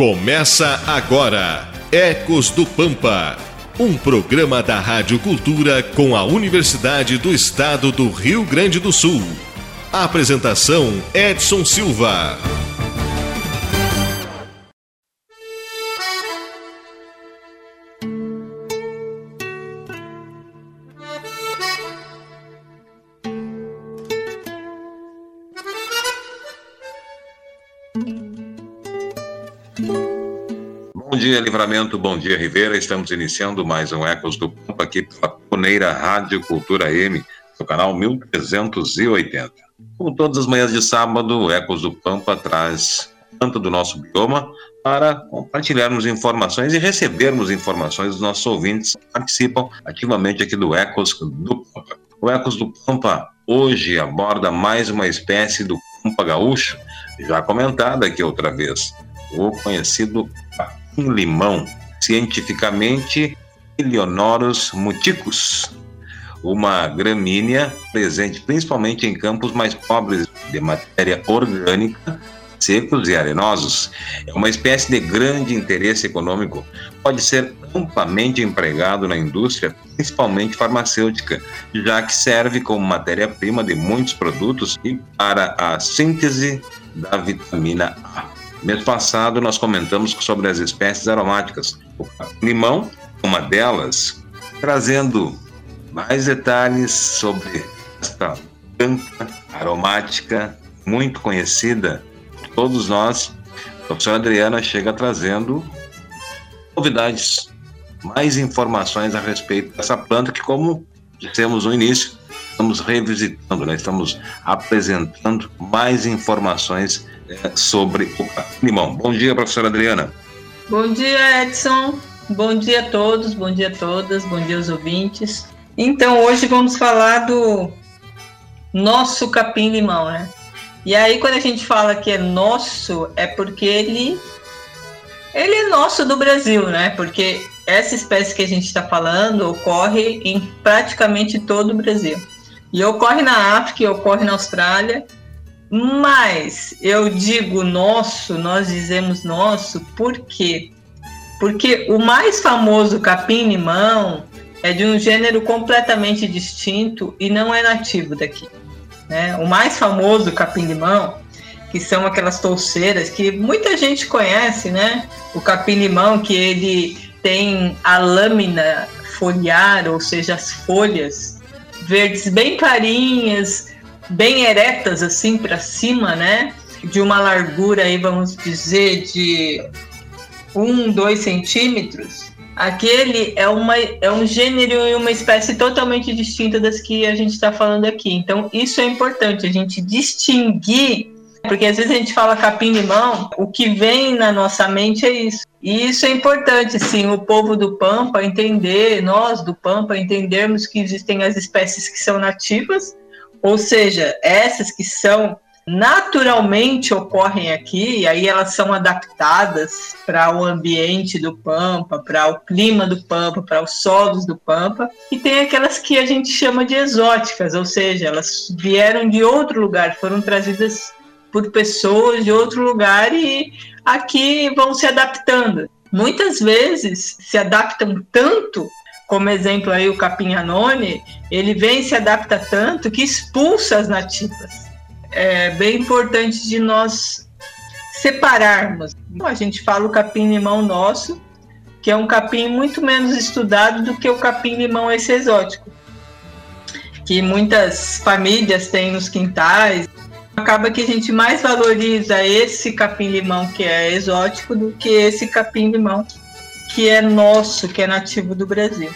Começa agora Ecos do Pampa, um programa da Rádio Cultura com a Universidade do Estado do Rio Grande do Sul. apresentação Edson Silva. Dia, Livramento. Bom dia, Rivera. Estamos iniciando mais um Ecos do Pampa aqui pela Poneira Rádio Cultura M, seu canal 1380. Como todas as manhãs de sábado, o Ecos do Pampa traz tanto do nosso bioma para compartilharmos informações e recebermos informações dos nossos ouvintes que participam ativamente aqui do Ecos do Pampa. O Ecos do Pampa hoje aborda mais uma espécie do Pampa gaúcho, já comentada aqui outra vez, o conhecido limão, cientificamente Eleonoros muticus, uma gramínea presente principalmente em campos mais pobres de matéria orgânica, secos e arenosos. É uma espécie de grande interesse econômico. Pode ser amplamente empregado na indústria, principalmente farmacêutica, já que serve como matéria-prima de muitos produtos e para a síntese da vitamina A. Mês passado nós comentamos sobre as espécies aromáticas. O limão, uma delas, trazendo mais detalhes sobre esta planta aromática muito conhecida por todos nós. A professora Adriana chega trazendo novidades, mais informações a respeito dessa planta que, como dissemos no início, estamos revisitando, né? estamos apresentando mais informações é, sobre o limão. Bom dia, professora Adriana. Bom dia, Edson. Bom dia a todos, bom dia a todas, bom dia aos ouvintes. Então, hoje vamos falar do nosso capim-limão, né? E aí, quando a gente fala que é nosso, é porque ele, ele é nosso do Brasil, né? Porque essa espécie que a gente está falando ocorre em praticamente todo o Brasil. E ocorre na África, e ocorre na Austrália, mas eu digo nosso, nós dizemos nosso, por quê? Porque o mais famoso capim-limão é de um gênero completamente distinto e não é nativo daqui. Né? O mais famoso capim-limão, que são aquelas touceiras que muita gente conhece, né? O capim-limão que ele tem a lâmina foliar, ou seja, as folhas verdes bem clarinhas, bem eretas assim para cima, né? De uma largura aí, vamos dizer, de um, dois centímetros. Aquele é, uma, é um gênero e uma espécie totalmente distinta das que a gente está falando aqui. Então, isso é importante, a gente distinguir, porque às vezes a gente fala capim-limão, o que vem na nossa mente é isso. E isso é importante, sim, o povo do Pampa entender, nós do Pampa entendermos que existem as espécies que são nativas ou seja, essas que são naturalmente ocorrem aqui, e aí elas são adaptadas para o ambiente do Pampa, para o clima do Pampa, para os solos do Pampa, e tem aquelas que a gente chama de exóticas, ou seja, elas vieram de outro lugar, foram trazidas por pessoas de outro lugar e aqui vão se adaptando. Muitas vezes se adaptam tanto como exemplo aí o capim anone, ele vem e se adapta tanto que expulsa as nativas. É bem importante de nós separarmos. A gente fala o capim-limão nosso, que é um capim muito menos estudado do que o capim-limão esse exótico, que muitas famílias têm nos quintais. Acaba que a gente mais valoriza esse capim-limão que é exótico do que esse capim-limão que é nosso, que é nativo do Brasil.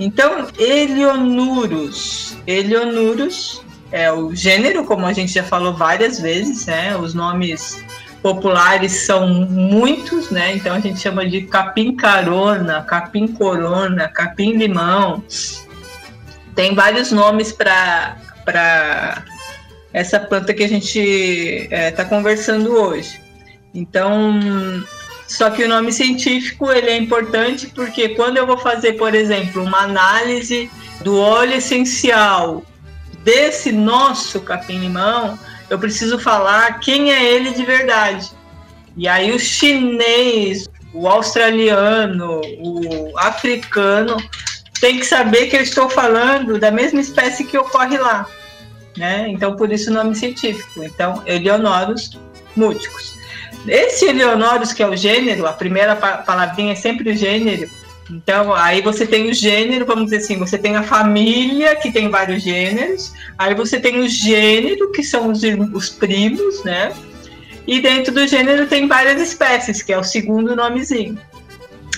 Então, Eleonurus, Eleonurus é o gênero, como a gente já falou várias vezes, né? Os nomes populares são muitos, né? Então a gente chama de capim carona, capim corona, capim limão. Tem vários nomes para essa planta que a gente está é, tá conversando hoje. Então, só que o nome científico ele é importante porque quando eu vou fazer, por exemplo, uma análise do óleo essencial desse nosso capim-limão, eu preciso falar quem é ele de verdade. E aí o chinês, o australiano, o africano tem que saber que eu estou falando da mesma espécie que ocorre lá. Né? Então, por isso o nome científico. Então, Eleonoros múticos. Esse Eleonoros, que é o gênero, a primeira palavrinha é sempre o gênero. Então, aí você tem o gênero, vamos dizer assim, você tem a família, que tem vários gêneros, aí você tem o gênero, que são os, os primos, né? E dentro do gênero tem várias espécies, que é o segundo nomezinho.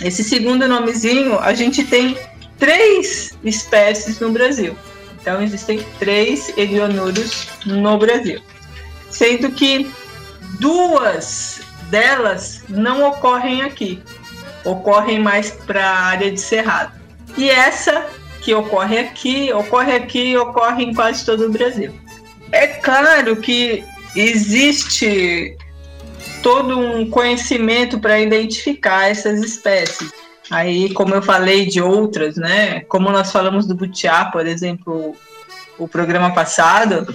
Esse segundo nomezinho, a gente tem três espécies no Brasil. Então, existem três Elionuros no Brasil. Sendo que duas delas não ocorrem aqui, ocorrem mais para a área de Cerrado. E essa que ocorre aqui, ocorre aqui e ocorre em quase todo o Brasil. É claro que existe todo um conhecimento para identificar essas espécies. Aí, como eu falei de outras, né? Como nós falamos do butiá, por exemplo, o programa passado,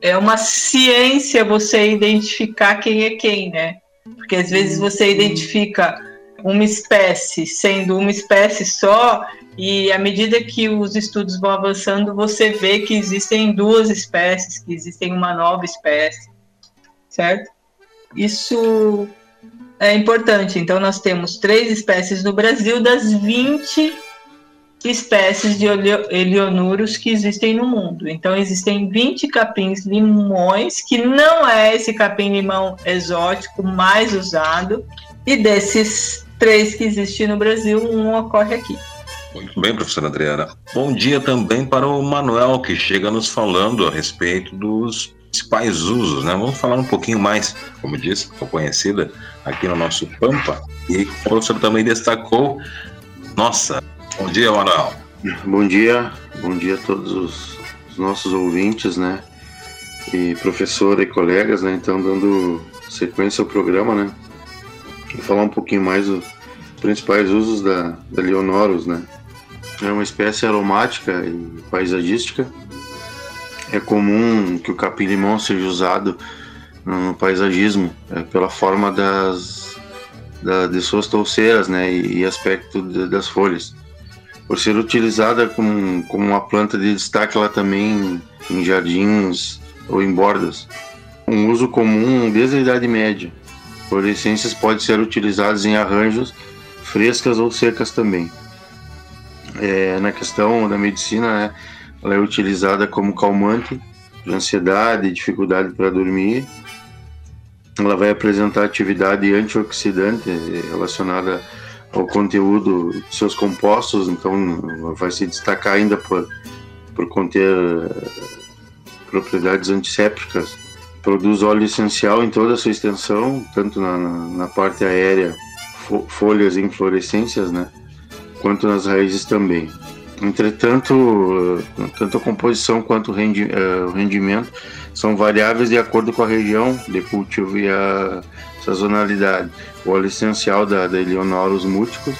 é uma ciência você identificar quem é quem, né? Porque às vezes você identifica uma espécie sendo uma espécie só, e à medida que os estudos vão avançando, você vê que existem duas espécies, que existem uma nova espécie, certo? Isso é importante. Então, nós temos três espécies no Brasil das 20 espécies de elionuros que existem no mundo. Então, existem 20 capins-limões, que não é esse capim-limão exótico mais usado, e desses três que existem no Brasil, um ocorre aqui. Muito bem, professora Adriana. Bom dia também para o Manuel, que chega nos falando a respeito dos principais usos, né? Vamos falar um pouquinho mais, como disse, conhecida aqui no nosso Pampa, e o professor também destacou, nossa, Bom dia, Manuel. Bom dia, bom dia a todos os, os nossos ouvintes, né? E professora e colegas, né? Então, dando sequência ao programa, né? Vou falar um pouquinho mais dos principais usos da, da Leonoros, né? É uma espécie aromática e paisagística. É comum que o capim-limão seja usado no paisagismo é, pela forma das, da, de suas touceiras, né? E, e aspecto de, das folhas por ser utilizada como, como uma planta de destaque ela também em jardins ou em bordas. Um uso comum desde a Idade Média. Fluorescências podem ser utilizadas em arranjos frescas ou secas também. É, na questão da medicina, né, ela é utilizada como calmante de ansiedade, dificuldade para dormir. Ela vai apresentar atividade antioxidante relacionada ao conteúdo de seus compostos, então vai se destacar ainda por, por conter eh, propriedades antissépticas. Produz óleo essencial em toda a sua extensão, tanto na, na parte aérea, folhas e inflorescências, né, quanto nas raízes também. Entretanto, eh, tanto a composição quanto o eh, rendimento são variáveis de acordo com a região de cultivo e a sazonalidade. O óleo essencial da, da Eleonoros múticos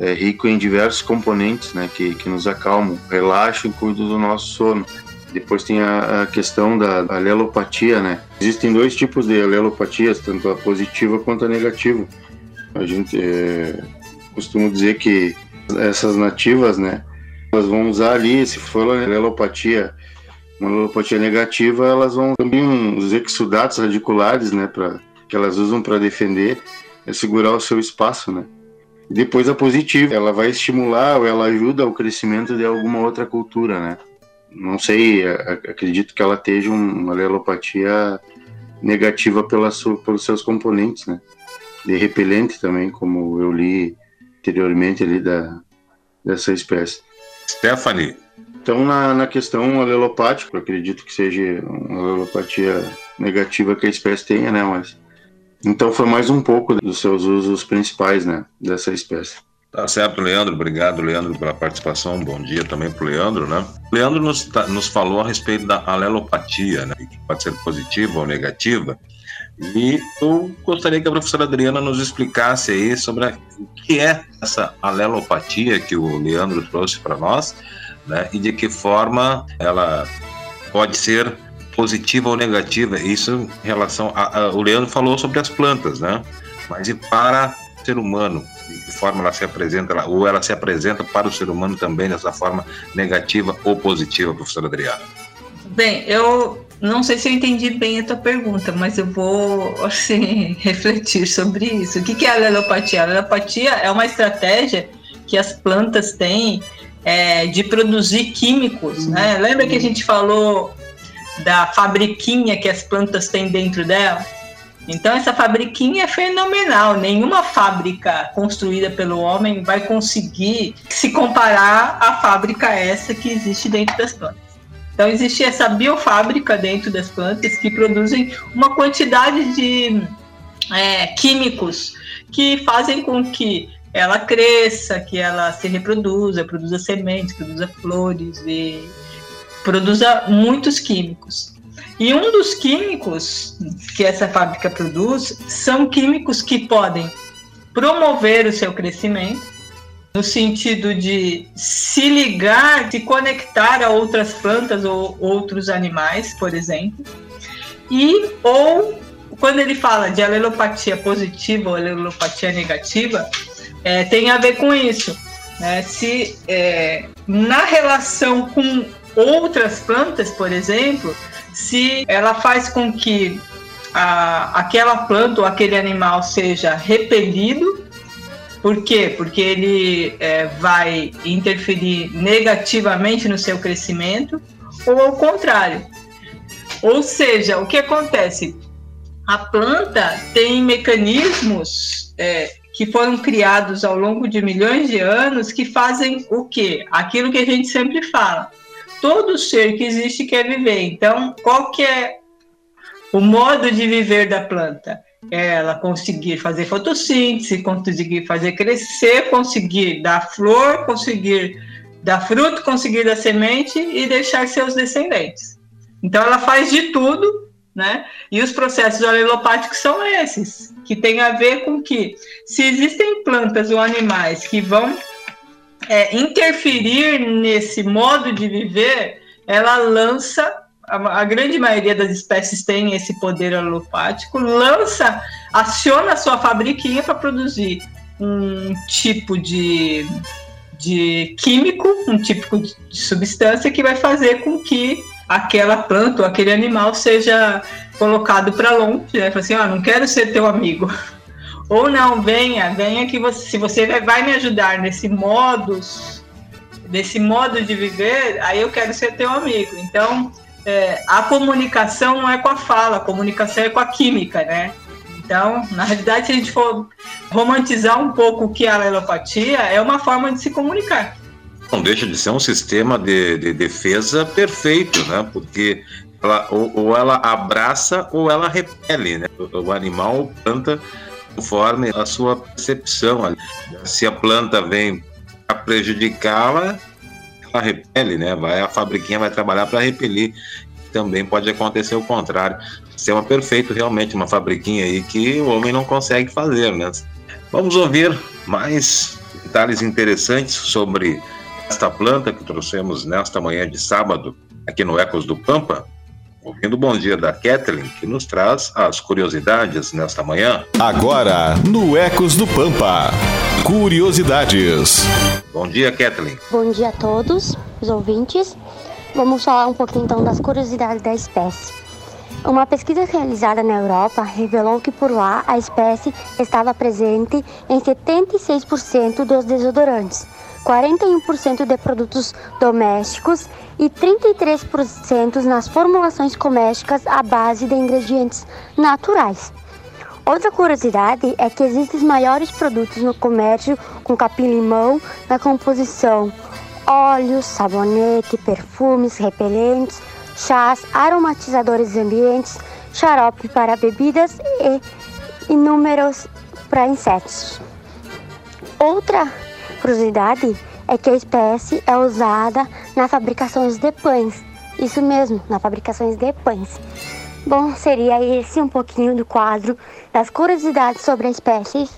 é rico em diversos componentes né, que, que nos acalmam, relaxam e cuidam do nosso sono. Depois tem a, a, questão da alelopatia, né? Existem dois tipos de alelopatias, tanto a positiva quanto a negativa. A gente é, costuma dizer que essas nativas, né? Elas vão usar ali, se for alelopatia, uma alelopatia negativa, elas vão também uns exudatos radiculares, né? Para que elas usam para defender é segurar o seu espaço, né? E depois a positiva, ela vai estimular ou ela ajuda ao crescimento de alguma outra cultura, né? Não sei, acredito que ela esteja uma alelopatia negativa pela sua, pelos seus componentes, né? De repelente também, como eu li anteriormente ali da, dessa espécie. Stephanie. Então, na, na questão alelopática, acredito que seja uma alelopatia negativa que a espécie tenha, né? Mas então foi mais um pouco dos seus usos principais, né, dessa espécie. Tá certo, Leandro. Obrigado, Leandro, pela participação. Bom dia também para o Leandro, né? Leandro nos, tá, nos falou a respeito da alelopatia, né? Que pode ser positiva ou negativa. E eu gostaria que a professora Adriana nos explicasse aí sobre a, o que é essa alelopatia que o Leandro trouxe para nós, né? E de que forma ela pode ser positiva ou negativa. Isso em relação a, a, o Leandro falou sobre as plantas, né? Mas e para o ser humano? De que forma ela se apresenta, ou ela se apresenta para o ser humano também dessa forma negativa ou positiva, professora Adriana? Bem, eu não sei se eu entendi bem a tua pergunta, mas eu vou assim, refletir sobre isso. O que é a alelopatia? A alelopatia é uma estratégia que as plantas têm é, de produzir químicos, né? Lembra que a gente falou da fabriquinha que as plantas têm dentro dela? Então essa fabriquinha é fenomenal. Nenhuma fábrica construída pelo homem vai conseguir se comparar à fábrica essa que existe dentro das plantas. Então existe essa biofábrica dentro das plantas que produzem uma quantidade de é, químicos que fazem com que ela cresça, que ela se reproduza, produza sementes, produza flores e produza muitos químicos. E um dos químicos que essa fábrica produz são químicos que podem promover o seu crescimento, no sentido de se ligar, se conectar a outras plantas ou outros animais, por exemplo, e ou quando ele fala de alelopatia positiva ou alelopatia negativa, é, tem a ver com isso. Né? Se é, na relação com outras plantas, por exemplo, se ela faz com que a, aquela planta ou aquele animal seja repelido, por quê? Porque ele é, vai interferir negativamente no seu crescimento, ou ao contrário. Ou seja, o que acontece? A planta tem mecanismos é, que foram criados ao longo de milhões de anos que fazem o quê? Aquilo que a gente sempre fala. Todo ser que existe quer viver. Então, qual que é o modo de viver da planta? Ela conseguir fazer fotossíntese, conseguir fazer crescer, conseguir dar flor, conseguir dar fruto, conseguir dar semente e deixar seus descendentes. Então ela faz de tudo né? E os processos alelopáticos são esses, que tem a ver com que, se existem plantas ou animais que vão é, interferir nesse modo de viver, ela lança, a, grande maioria das espécies tem esse poder alelopático, lança, aciona a sua fabriquinha para produzir um tipo de, de químico, um tipo de substância que vai fazer com que aquela planta ou aquele animal seja colocado para longe, né? Fala assim, ó, oh, não quero ser teu amigo. Ou não, venha, venha que você, se você vai me ajudar nesse modus, nesse modo de viver, aí eu quero ser teu amigo. Então, é, a comunicação não é com a fala, a comunicação é com a química, né? Então, na realidade, se a gente for romantizar um pouco o que é a alelopatia, é uma forma de se comunicar não deixa de ser um sistema de, de defesa perfeito, né? Porque ela, ou, ou, ela abraça ou ela repele, né? O animal planta conforme a sua percepção. Se a planta vem para prejudicá-la, repele, né? Vai, a fabriquinha vai trabalhar para repelir. Também pode acontecer o contrário. Sistema perfeito, realmente, uma fabriquinha aí que o homem não consegue fazer, né? Vamos ouvir mais detalhes interessantes sobre esta planta que trouxemos nesta manhã de sábado aqui no Ecos do Pampa, ouvindo o bom dia da Kathleen, que nos traz as curiosidades nesta manhã. Agora, no Ecos do Pampa, curiosidades. Bom dia, Kathleen. Bom dia a todos os ouvintes. Vamos falar um pouquinho então das curiosidades da espécie. Uma pesquisa realizada na Europa revelou que por lá a espécie estava presente em 76% dos desodorantes 41% de produtos domésticos e 33% nas formulações domésticas à base de ingredientes naturais. Outra curiosidade é que existem maiores produtos no comércio com capim-limão na composição óleos, sabonete, perfumes, repelentes, chás, aromatizadores ambientes, xarope para bebidas e inúmeros para insetos. Outra curiosidade é que a espécie é usada na fabricação de pães. Isso mesmo, na fabricação de pães. Bom, seria esse um pouquinho do quadro das curiosidades sobre a espécie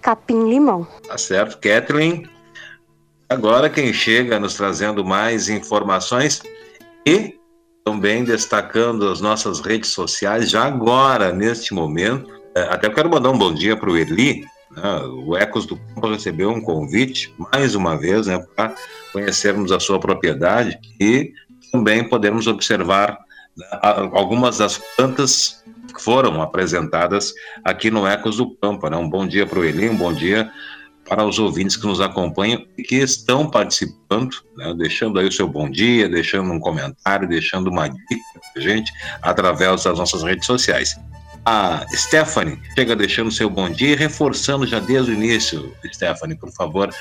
capim-limão. Tá certo, Kathleen. Agora quem chega nos trazendo mais informações e também destacando as nossas redes sociais, já agora, neste momento. É, até quero mandar um bom dia para o Eli. Né? O Ecos do Campo recebeu um convite, mais uma vez, né, para conhecermos a sua propriedade e também podermos observar algumas das plantas que foram apresentadas aqui no Ecos do Pampa. Né? Um bom dia para o Eli, um bom dia para os ouvintes que nos acompanham e que estão participando, né, deixando aí o seu bom dia, deixando um comentário, deixando uma dica para gente através das nossas redes sociais. A Stephanie chega deixando seu bom dia e reforçando já desde o início, Stephanie, por favor,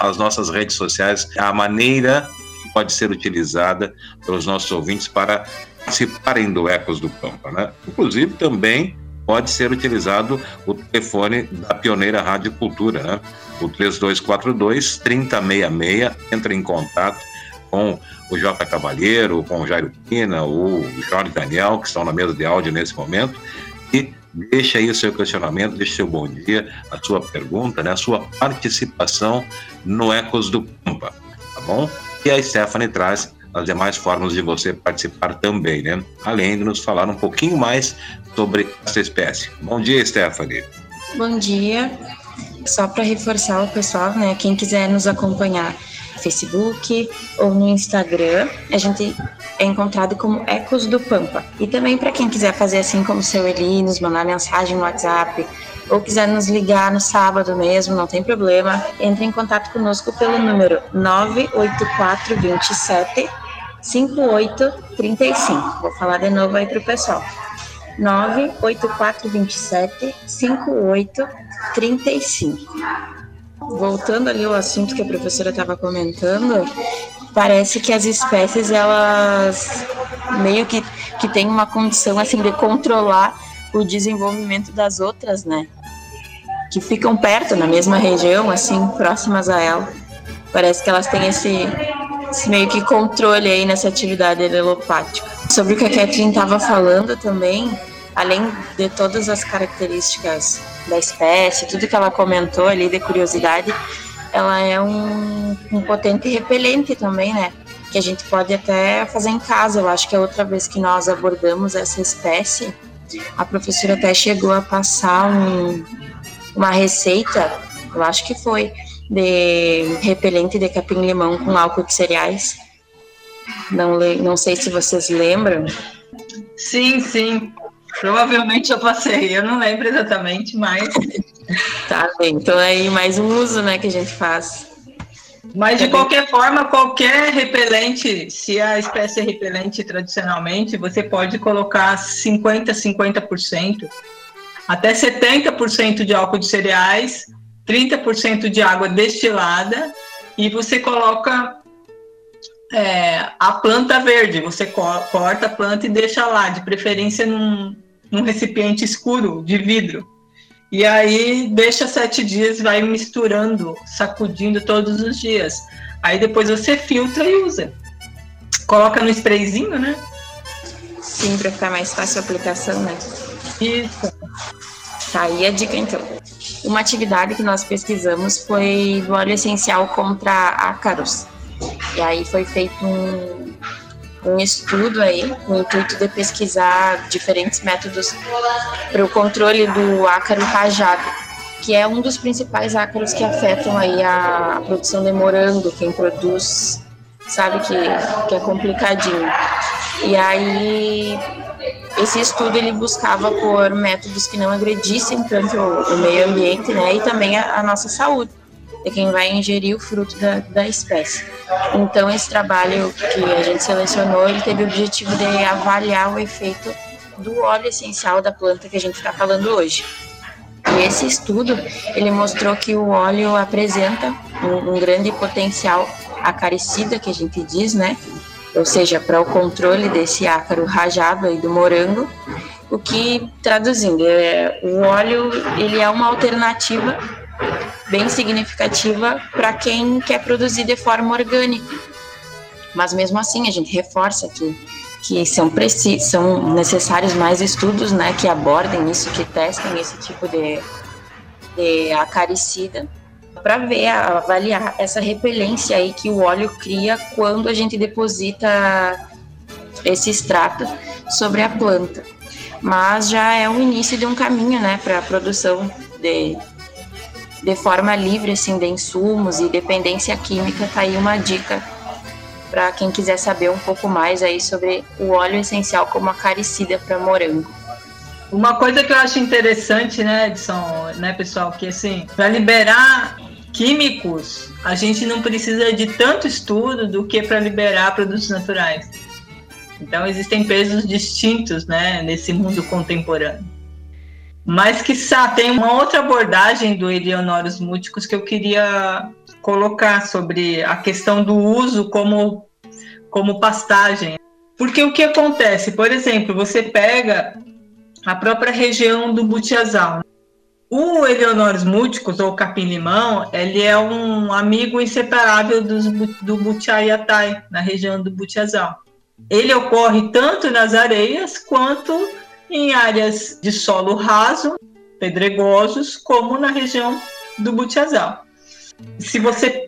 as nossas redes sociais, a maneira que pode ser utilizada pelos nossos ouvintes para participarem do Ecos do Pampa, né? Inclusive também pode ser utilizado o telefone da Pioneira Rádio Cultura, né? O 3242 3066, entra em contato com o Jota Cavalheiro, com o Jairo Pina, o Jorge Daniel, que estão na mesa de áudio nesse momento, e deixa aí o seu questionamento, deixa seu bom dia, a sua pergunta, né, a sua participação no Ecos do Pampa, tá bom? E a Stephanie traz as demais formas de você participar também, né? Além de nos falar um pouquinho mais sobre essa espécie. Bom dia, Stephanie. Bom dia. Só para reforçar o pessoal, né? Quem quiser nos acompanhar no Facebook ou no Instagram, a gente é encontrado como Ecos do Pampa. E também para quem quiser fazer assim como o seu Eli, nos mandar mensagem no WhatsApp ou quiser nos ligar no sábado mesmo, não tem problema, entre em contato conosco pelo número 98427 5835. Vou falar de novo aí para o pessoal. 98427 5835. Voltando ali ao assunto que a professora estava comentando, parece que as espécies elas meio que, que têm uma condição assim de controlar o desenvolvimento das outras, né? Que ficam perto, na mesma região, assim, próximas a ela. Parece que elas têm esse meio que controle aí nessa atividade elelopática. Sobre o que a Catherine estava falando também, além de todas as características da espécie, tudo que ela comentou ali de curiosidade, ela é um, um potente repelente também, né? Que a gente pode até fazer em casa. Eu acho que a outra vez que nós abordamos essa espécie, a professora até chegou a passar um, uma receita, eu acho que foi, de repelente de capim-limão com álcool de cereais. Não, não sei se vocês lembram. Sim, sim. Provavelmente eu passei, eu não lembro exatamente, mas. tá bem, então é aí mais um uso né, que a gente faz. Mas de qualquer forma, qualquer repelente, se a espécie é repelente tradicionalmente, você pode colocar 50%, 50%, até 70% de álcool de cereais, 30% de água destilada, e você coloca é, a planta verde. Você corta a planta e deixa lá, de preferência num, num recipiente escuro de vidro. E aí deixa sete dias, vai misturando, sacudindo todos os dias. Aí depois você filtra e usa. Coloca no sprayzinho, né? Sim, para ficar mais fácil a aplicação, né? Isso. Tá aí a dica então. Uma atividade que nós pesquisamos foi do óleo essencial contra ácaros. E aí foi feito um, um estudo aí, com o intuito de pesquisar diferentes métodos para o controle do ácaro rajado, que é um dos principais ácaros que afetam aí a, a produção de morango, quem produz sabe que, que é complicadinho. E aí esse estudo ele buscava por métodos que não agredissem tanto o, o meio ambiente, né, e também a, a nossa saúde de quem vai ingerir o fruto da, da espécie. Então, esse trabalho que a gente selecionou, ele teve o objetivo de avaliar o efeito do óleo essencial da planta que a gente está falando hoje. E esse estudo, ele mostrou que o óleo apresenta um, um grande potencial acaricida, que a gente diz, né? Ou seja, para o controle desse ácaro rajado aí do morango, o que, traduzindo, é, o óleo, ele é uma alternativa bem significativa para quem quer produzir de forma orgânica. Mas mesmo assim, a gente reforça que, que são, são necessários mais estudos né, que abordem isso, que testem esse tipo de, de acaricida, para ver, avaliar essa repelência aí que o óleo cria quando a gente deposita esse extrato sobre a planta. Mas já é o início de um caminho, né, para a produção de, de forma livre, assim, de insumos e dependência química. Tá aí uma dica para quem quiser saber um pouco mais aí sobre o óleo essencial como acaricida para morango. Uma coisa que eu acho interessante, né, Edson, né, pessoal, que assim, para liberar químicos, a gente não precisa de tanto estudo do que para liberar produtos naturais. Então existem pesos distintos, né, nesse mundo contemporâneo. Mas que tem uma outra abordagem do Eleonoros Múticos que eu queria colocar sobre a questão do uso como, como pastagem. Porque o que acontece? Por exemplo, você pega a própria região do Butiazal. O Eleonoros múticos, ou capim-limão, ele é um amigo inseparável dos, do Butiaiatai, na região do Butiazal. Ele ocorre tanto nas areias quanto em áreas de solo raso, pedregosos, como na região do Butiazal. Se você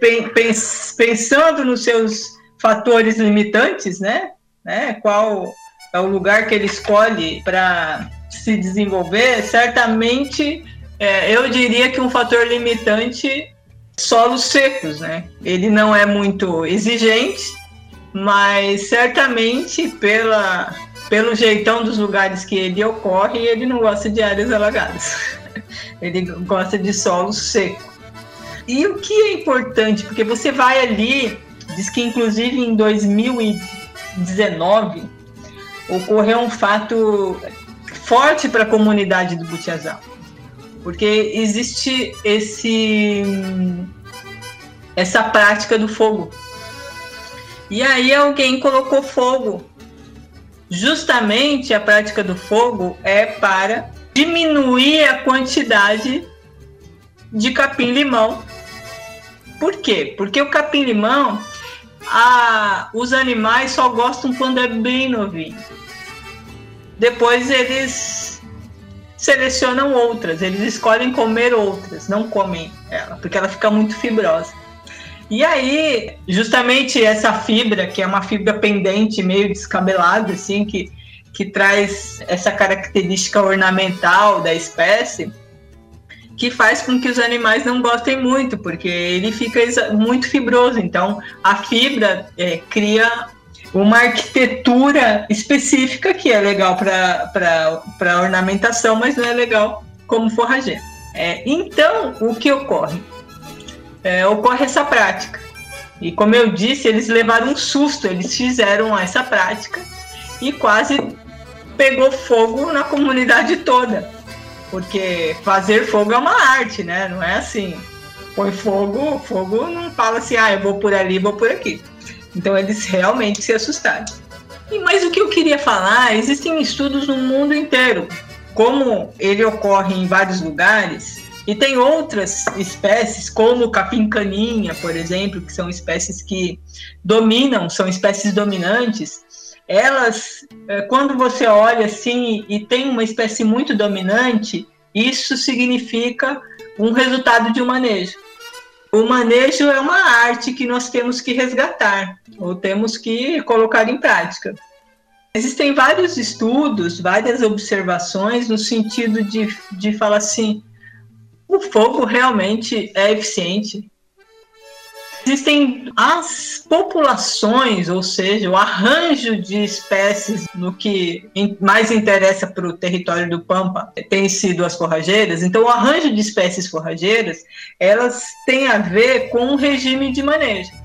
pensando nos seus fatores limitantes, né, né, qual é o lugar que ele escolhe para se desenvolver, certamente é, eu diria que um fator limitante solos secos, né? Ele não é muito exigente, mas certamente pela, pelo jeitão dos lugares que ele ocorre, ele não gosta de áreas alagadas. ele gosta de solo seco. E o que é importante, porque você vai ali, diz que inclusive em 2019 ocorreu um fato forte para a comunidade do Butiazal porque existe esse essa prática do fogo. E aí alguém colocou fogo. Justamente a prática do fogo é para diminuir a quantidade de capim-limão. Por quê? Porque o capim-limão, os animais só gostam quando é bem novinho. Depois eles selecionam outras, eles escolhem comer outras, não comem ela, porque ela fica muito fibrosa. E aí, justamente essa fibra, que é uma fibra pendente, meio descabelada, assim, que, que traz essa característica ornamental da espécie, que faz com que os animais não gostem muito, porque ele fica muito fibroso. Então, a fibra é, cria uma arquitetura específica que é legal para ornamentação, mas não é legal como forrageiro. É, então, o que ocorre? É, ocorre essa prática. E como eu disse, eles levaram um susto, eles fizeram essa prática e quase pegou fogo na comunidade toda. Porque fazer fogo é uma arte, né? Não é assim. Põe fogo, fogo não fala assim, ah, eu vou por ali, vou por aqui. Então eles realmente se assustaram. E mas o que eu queria falar, existem estudos no mundo inteiro, como ele ocorre em vários lugares, e tem outras espécies, como capim-caninha, por exemplo, que são espécies que dominam, são espécies dominantes. Elas, eh, quando você olha assim e tem uma espécie muito dominante, isso significa um resultado de um manejo o manejo é uma arte que nós temos que resgatar, ou temos que colocar em prática. Existem vários estudos, várias observações no sentido de, de falar assim: o fogo realmente é eficiente, Existem as populações, ou seja, o arranjo de espécies no que mais interessa para o território do Pampa tem sido as forrageiras. Então, o arranjo de espécies forrageiras, elas têm a ver com o regime de manejo.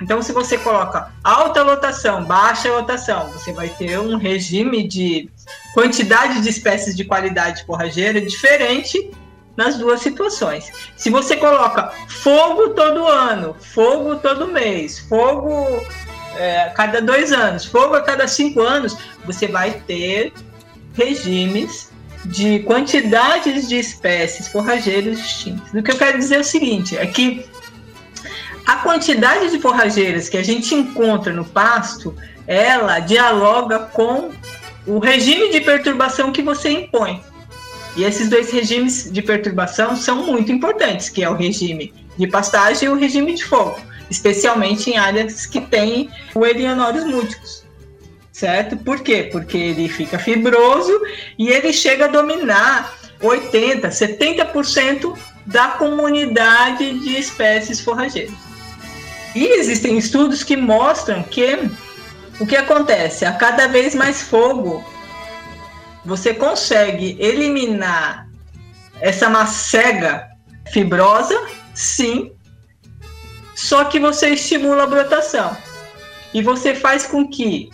Então, se você coloca alta lotação, baixa lotação, você vai ter um regime de quantidade de espécies de qualidade forrageira diferente nas duas situações. Se você coloca fogo todo ano, fogo todo mês, fogo é, cada dois anos, fogo a cada cinco anos, você vai ter regimes de quantidades de espécies forrageiras distintas. O que eu quero dizer é o seguinte, é que a quantidade de forrageiras que a gente encontra no pasto, ela dialoga com o regime de perturbação que você impõe. E esses dois regimes de perturbação são muito importantes, que é o regime de pastagem e o regime de fogo, especialmente em áreas que têm o Erionoros múltiplos. certo? Por quê? Porque ele fica fibroso e ele chega a dominar 80, 70% da comunidade de espécies forrageiras. E existem estudos que mostram que o que acontece? A cada vez mais fogo, você consegue eliminar essa macega fibrosa, sim, só que você estimula a brotação. E você faz com que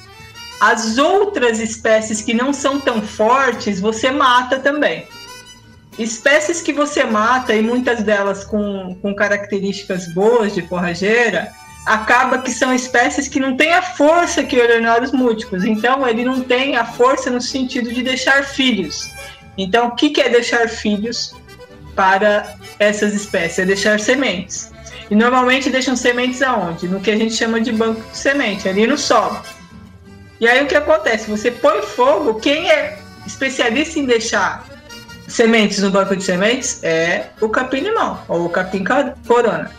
as outras espécies que não são tão fortes, você mata também. Espécies que você mata, e muitas delas com, com características boas de forrageira, acaba que são espécies que não têm a força que o Eleonoros múltiplos. Então, ele não tem a força no sentido de deixar filhos. Então, o que, que é deixar filhos para essas espécies? É deixar sementes. E normalmente deixam sementes aonde? No que a gente chama de banco de semente, ali no solo. E aí o que acontece? Você põe fogo, quem é especialista em deixar sementes no banco de sementes é o capim-limão, ou o capim-corona.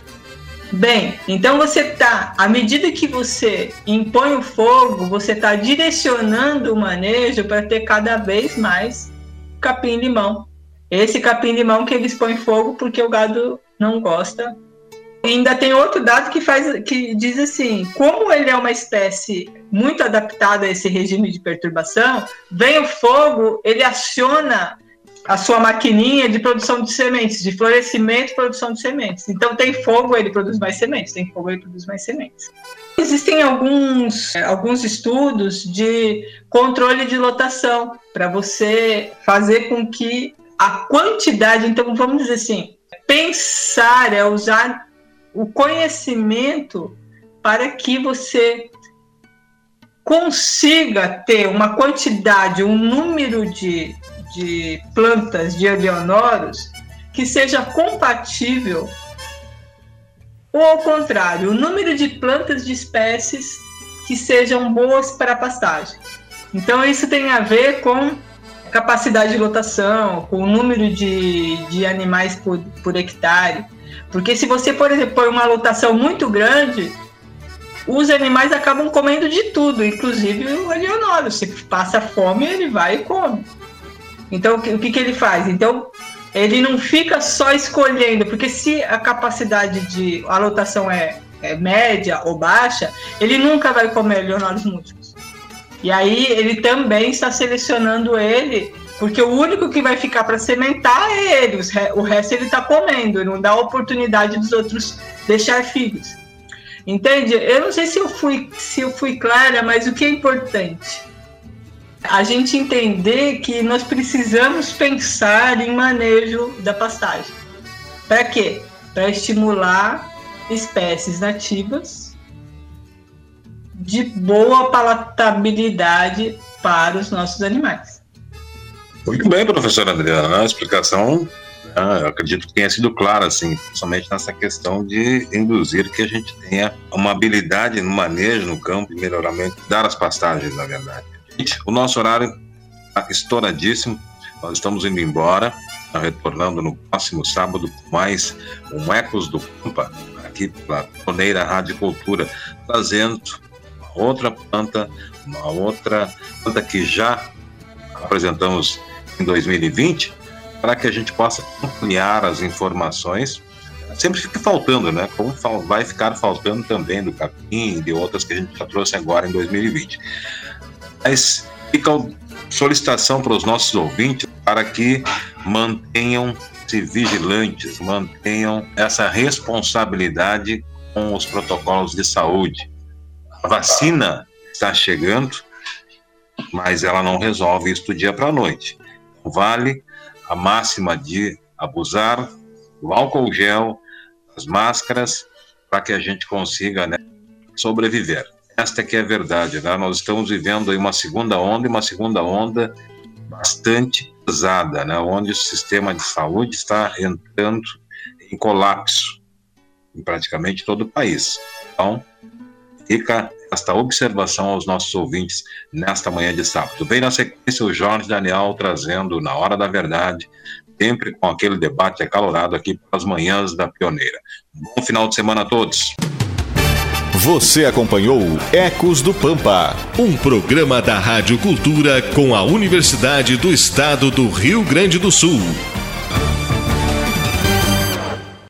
Bem, então você está, à medida que você impõe o fogo, você está direcionando o manejo para ter cada vez mais capim-limão. Esse capim-limão que eles põem fogo porque o gado não gosta ainda tem outro dado que faz que diz assim, como ele é uma espécie muito adaptada a esse regime de perturbação, vem o fogo, ele aciona a sua maquininha de produção de sementes, de florescimento e produção de sementes. Então tem fogo, ele produz mais sementes, tem fogo, ele produz mais sementes. Existem alguns, alguns estudos de controle de lotação para você fazer com que a quantidade, então vamos dizer assim, pensar é usar o conhecimento para que você consiga ter uma quantidade, um número de, de plantas de eleonoros que seja compatível ou ao contrário, o número de plantas de espécies que sejam boas para pastagem. Então isso tem a ver com capacidade de lotação, com o número de, de animais por, por hectare. Porque se você, por exemplo, põe uma lotação muito grande, os animais acabam comendo de tudo, inclusive o Eleonoro. Se passa fome, ele vai e come. Então, o que, que ele faz? Então, ele não fica só escolhendo, porque se a capacidade de a lotação é, é média ou baixa, ele nunca vai comer Leonoros múltiplos. E aí ele também está selecionando ele porque o único que vai ficar para sementar é ele, o resto ele está comendo, não dá oportunidade dos outros deixar filhos. Entende? Eu não sei se eu fui, se eu fui clara, mas o que é importante? A gente entender que nós precisamos pensar em manejo da pastagem. Para quê? Para estimular espécies nativas de boa palatabilidade para os nossos animais. Muito bem, professora Adriana. A explicação, né, eu acredito que tenha sido clara, assim, somente nessa questão de induzir que a gente tenha uma habilidade no manejo, no campo, de melhoramento, dar as pastagens, na verdade. O nosso horário está estouradíssimo. Nós estamos indo embora, tá retornando no próximo sábado com mais um Ecos do Pampa, aqui pela Toneira Rádio Cultura, trazendo uma outra planta, uma outra planta que já apresentamos em 2020, para que a gente possa ampliar as informações. Sempre fica faltando, né? Como vai ficar faltando também do capim e de outras que a gente já trouxe agora em 2020. Mas fica solicitação para os nossos ouvintes para que mantenham-se vigilantes, mantenham essa responsabilidade com os protocolos de saúde. A vacina está chegando, mas ela não resolve isso do dia para a noite vale a máxima de abusar do álcool gel, das máscaras, para que a gente consiga né, sobreviver. Esta que é a verdade, né? Nós estamos vivendo aí uma segunda onda e uma segunda onda bastante pesada, né? Onde o sistema de saúde está entrando em colapso em praticamente todo o país. Então, fica esta observação aos nossos ouvintes nesta manhã de sábado. Vem na sequência o Jorge Daniel trazendo Na Hora da Verdade, sempre com aquele debate acalorado aqui para as manhãs da Pioneira. bom final de semana a todos. Você acompanhou Ecos do Pampa, um programa da Rádio Cultura com a Universidade do Estado do Rio Grande do Sul.